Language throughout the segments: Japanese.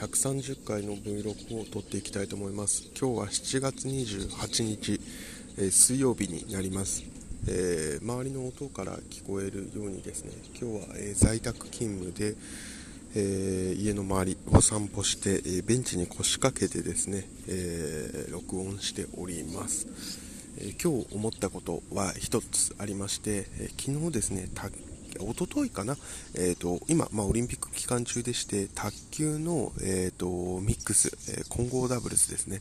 130回の Vlog を撮っていきたいと思います。今日は7月28日、えー、水曜日になります、えー、周りの音から聞こえるようにですね今日は、え在宅勤務で、え家の周りを散歩して、えベンチに腰掛けてですね、え録音しております。え今日思ったことは一つありまして、え昨日ですね一昨日かな、えーと、今、まあ、オリンピック期間中でして卓球の、えーと、ミックス、え、混合ダブルスですね。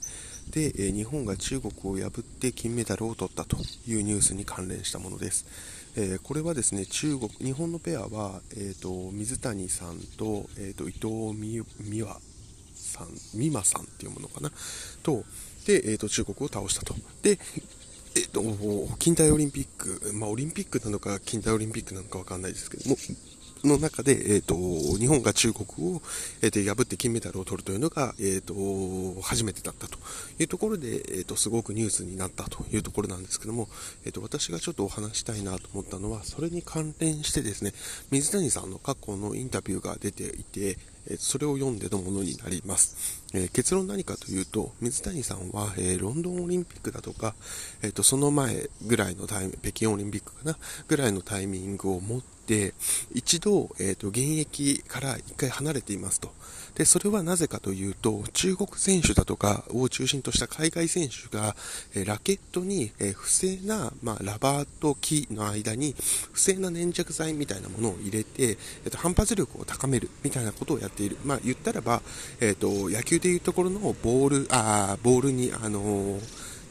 で、え、日本が中国を破って金メダルを取ったというニュースに関連したものです、えー、これはですね中国日本のペアは、えーと、水谷さんと,、えー、と伊藤美和さん美馬さんっていうものかな？とで、えー、と中国を倒したと。でえっと、近代オリンピック、まあ、オリンピックなのか、近代オリンピックなのかわかんないですけども、の中で、えっ、ー、と、日本が中国を、えー、と破って金メダルを取るというのが、えっ、ー、と、初めてだったというところで、えっ、と、すごくニュースになったというところなんですけども、えっ、と、私がちょっとお話したいなと思ったのは、それに関連してですね、水谷さんの過去のインタビューが出ていて、えそれを読んでのものになります。えー、結論何かというと、水谷さんは、えー、ロンドンオリンピックだとか、えーと、その前ぐらいのタイム、北京オリンピックかな、ぐらいのタイミングを持って、一度、えーと、現役から一回離れていますと。で、それはなぜかというと、中国選手だとかを中心とした海外選手が、えラケットに、え不正な、まあ、ラバーと木の間に不正な粘着剤みたいなものを入れて、えーと、反発力を高めるみたいなことをやっている。まあ、言ったらば、えーと、野球でいうところのボール、あボールに、あの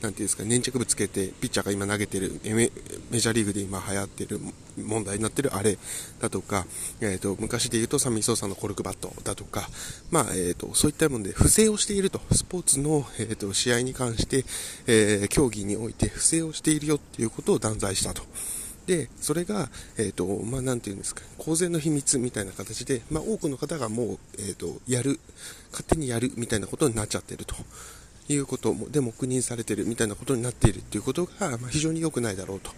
なんていうんですか、粘着物つけて、ピッチャーが今投げてる、メメジャーリーグで今流行ってる、問題になってるあれだとか、えーと、昔で言うと、サミー・ソーさんのコルクバットだとか、まあ、えーと、そういったもので不正をしていると、スポーツの、えーと、試合に関して、えー、競技において不正をしているよっていうことを断罪したと。で、それが、え、ー、と、まあ、なんていうんですか、公然の秘密みたいな形で、まあ、多くの方がもう、え、ー、と、やる、勝手にやるみたいなことになっちゃってると。いうこともで黙認されてるみたいなことになっているということが、まあ、非常に良くないだろうと。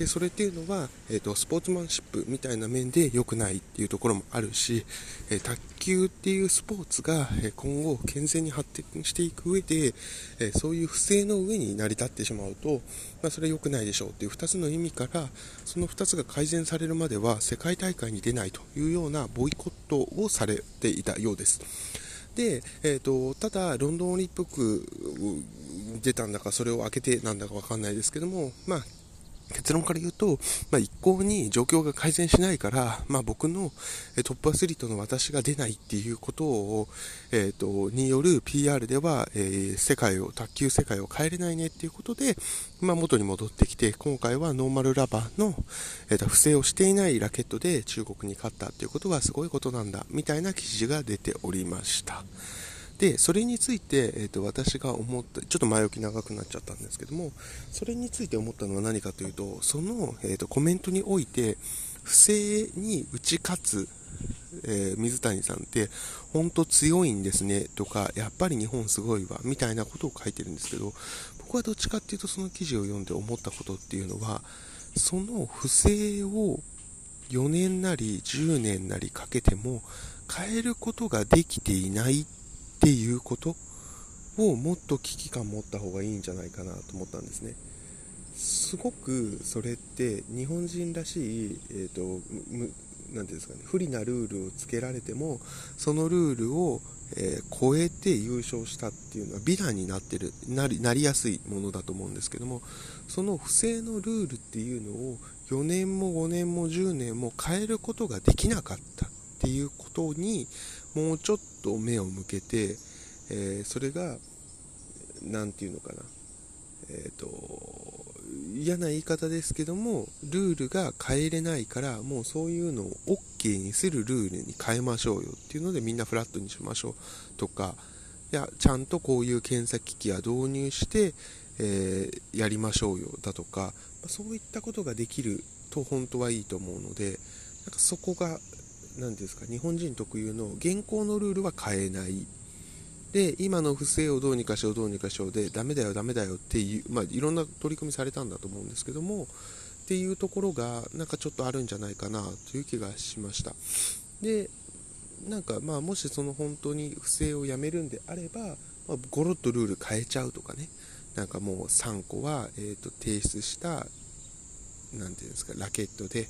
でそれっていうのは、えーと、スポーツマンシップみたいな面で良くないっていうところもあるし、えー、卓球っていうスポーツが、え今後健全に発展していく上で、えー、そういう不正の上に成り立ってしまうと、まあ、それは良くないでしょうっていう2つの意味からその2つが改善されるまでは世界大会に出ないというようなボイコットをされていたようです。で、えーと、ただ、ロンドンオリンピック出たんだか、それを開けてなんだか分かんないですけども、まあ、結論から言うと、まあ、一向に状況が改善しないから、まあ、僕のトップアスリートの私が出ないっていうことを、えーと、による PR では、えー、世界を、卓球世界を変えれないねっていうことで、まあ、元に戻ってきて、今回はノーマルラバーの、えーと、不正をしていないラケットで中国に勝ったっていうことはすごいことなんだ、みたいな記事が出ておりました。で、それについて、えーと、私が思った、ちょっと前置き長くなっちゃったんですけども、それについて思ったのは何かというと、その、えーと、コメントにおいて、不正に打ち勝つ、えー、水谷さんって、本当強いんですね、とか、やっぱり日本すごいわ、みたいなことを書いてるんですけど、僕はどっちかっていうと、その記事を読んで思ったことっていうのは、その不正を4年なり10年なりかけても変えることができていないっていうこと？をもっと危機感持った方がいいんじゃないかなと思ったんですね。すごくそれって日本人らしい、えーと、なていうんですかね、不利なルールをつけられてもそのルールを、えー、超えて優勝したっていうのは美談になってるなりなりやすいものだと思うんですけどもその不正のルールっていうのを4年も5年も10年も変えることができなかったっていうことにもうちょっと目を向けて、えー、それが何て言うのかな。えっ、ー、と嫌な言い方ですけどもルールが変えれないからもうそういうのを OK にするルールに変えましょうよっていうのでみんなフラットにしましょう。とかいやちゃんとこういう検査機器は導入して、えー、やりましょうよ。だとかそういったことができると本当はいいと思うのでなんかそこが何ですか日本人特有の現行のルールは変えない。で今の不正をどうにかしようどうにかしようでダメだよダメだよっていう、まあ、いろんな取り組みされたんだと思うんですけどもっていうところがなんかちょっとあるんじゃないかなという気がしました。でなんかまあもしその本当に不正をやめるんであれば、まあ、ゴロッとルール変えちゃうとかね。なんかもう3個は、えーと、提出した何ていうんですかラケットで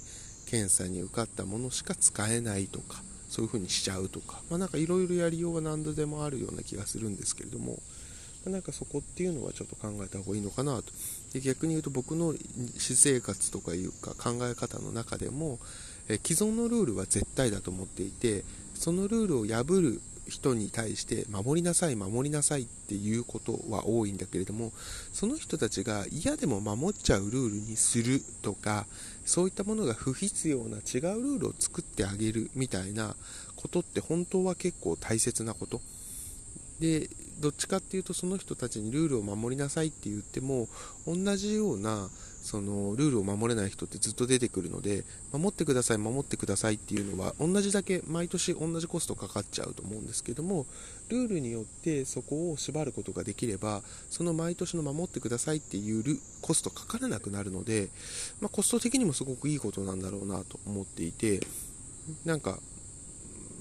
検査に受かったものしか使えないとかそういうふうにしちゃうとか、まあ、なんかいろいろやりようは何度でもあるような気がするんですけれども、ま、なんかそこっていうのはちょっと考えた方がいいのかなと。で逆に言うと僕の私生活とかいうか考え方の中でもえ既存のルールは絶対だと思っていてそのルールを破る人に対して守りなさい守りなさいっていうことは多いんだけれどもその人たちが嫌でも守っちゃうルールにするとかそういったものが不必要な違うルールを作ってあげるみたいなことって本当は結構大切なこと。でどっちかっていうとその人たちにルールを守りなさいって言っても同じようなそのルールを守れない人ってずっと出てくるので守ってください守ってくださいっていうのは同じだけ毎年同じコストかかっちゃうと思うんですけどもルールによってそこを縛ることができればその毎年の守ってくださいっていうコストかからなくなるので、まあ、コスト的にもすごくいいことなんだろうなと思っていてなんか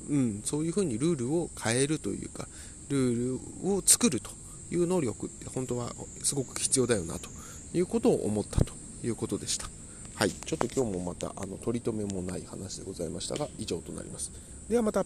うん、そういうふうにルールを変えるというかルールを作るという能力って本当はすごく必要だよなということを思ったということでした。はい、ちょっと今日もまたあの取り留めもない話でございましたが以上となります。ではまた。